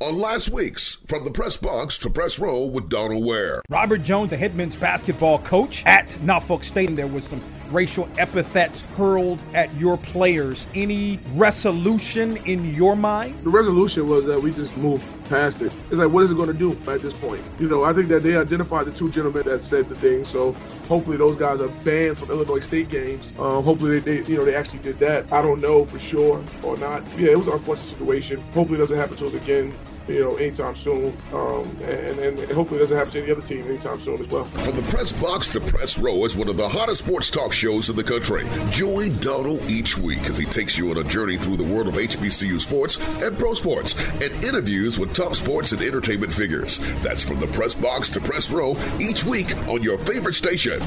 on last week's From the Press Box to Press Row with Donal Ware. Robert Jones, the head men's basketball coach at Norfolk State, there was some racial epithets hurled at your players. Any resolution in your mind? The resolution was that we just moved past it. It's like, what is it going to do at this point? You know, I think that they identified the two gentlemen that said the thing. So hopefully those guys are banned from Illinois State games. Um, hopefully they, they, you know, they actually did that. I don't know for sure or not. Yeah, it was an unfortunate situation. Hopefully it doesn't happen to us again you know, anytime soon. Um, and, and, hopefully it doesn't happen to any other team anytime soon as well. From the press box to press row is one of the hottest sports talk shows in the country. Join Donal each week as he takes you on a journey through the world of HBCU sports and pro sports and interviews with top sports and entertainment figures. That's from the press box to press row each week on your favorite station.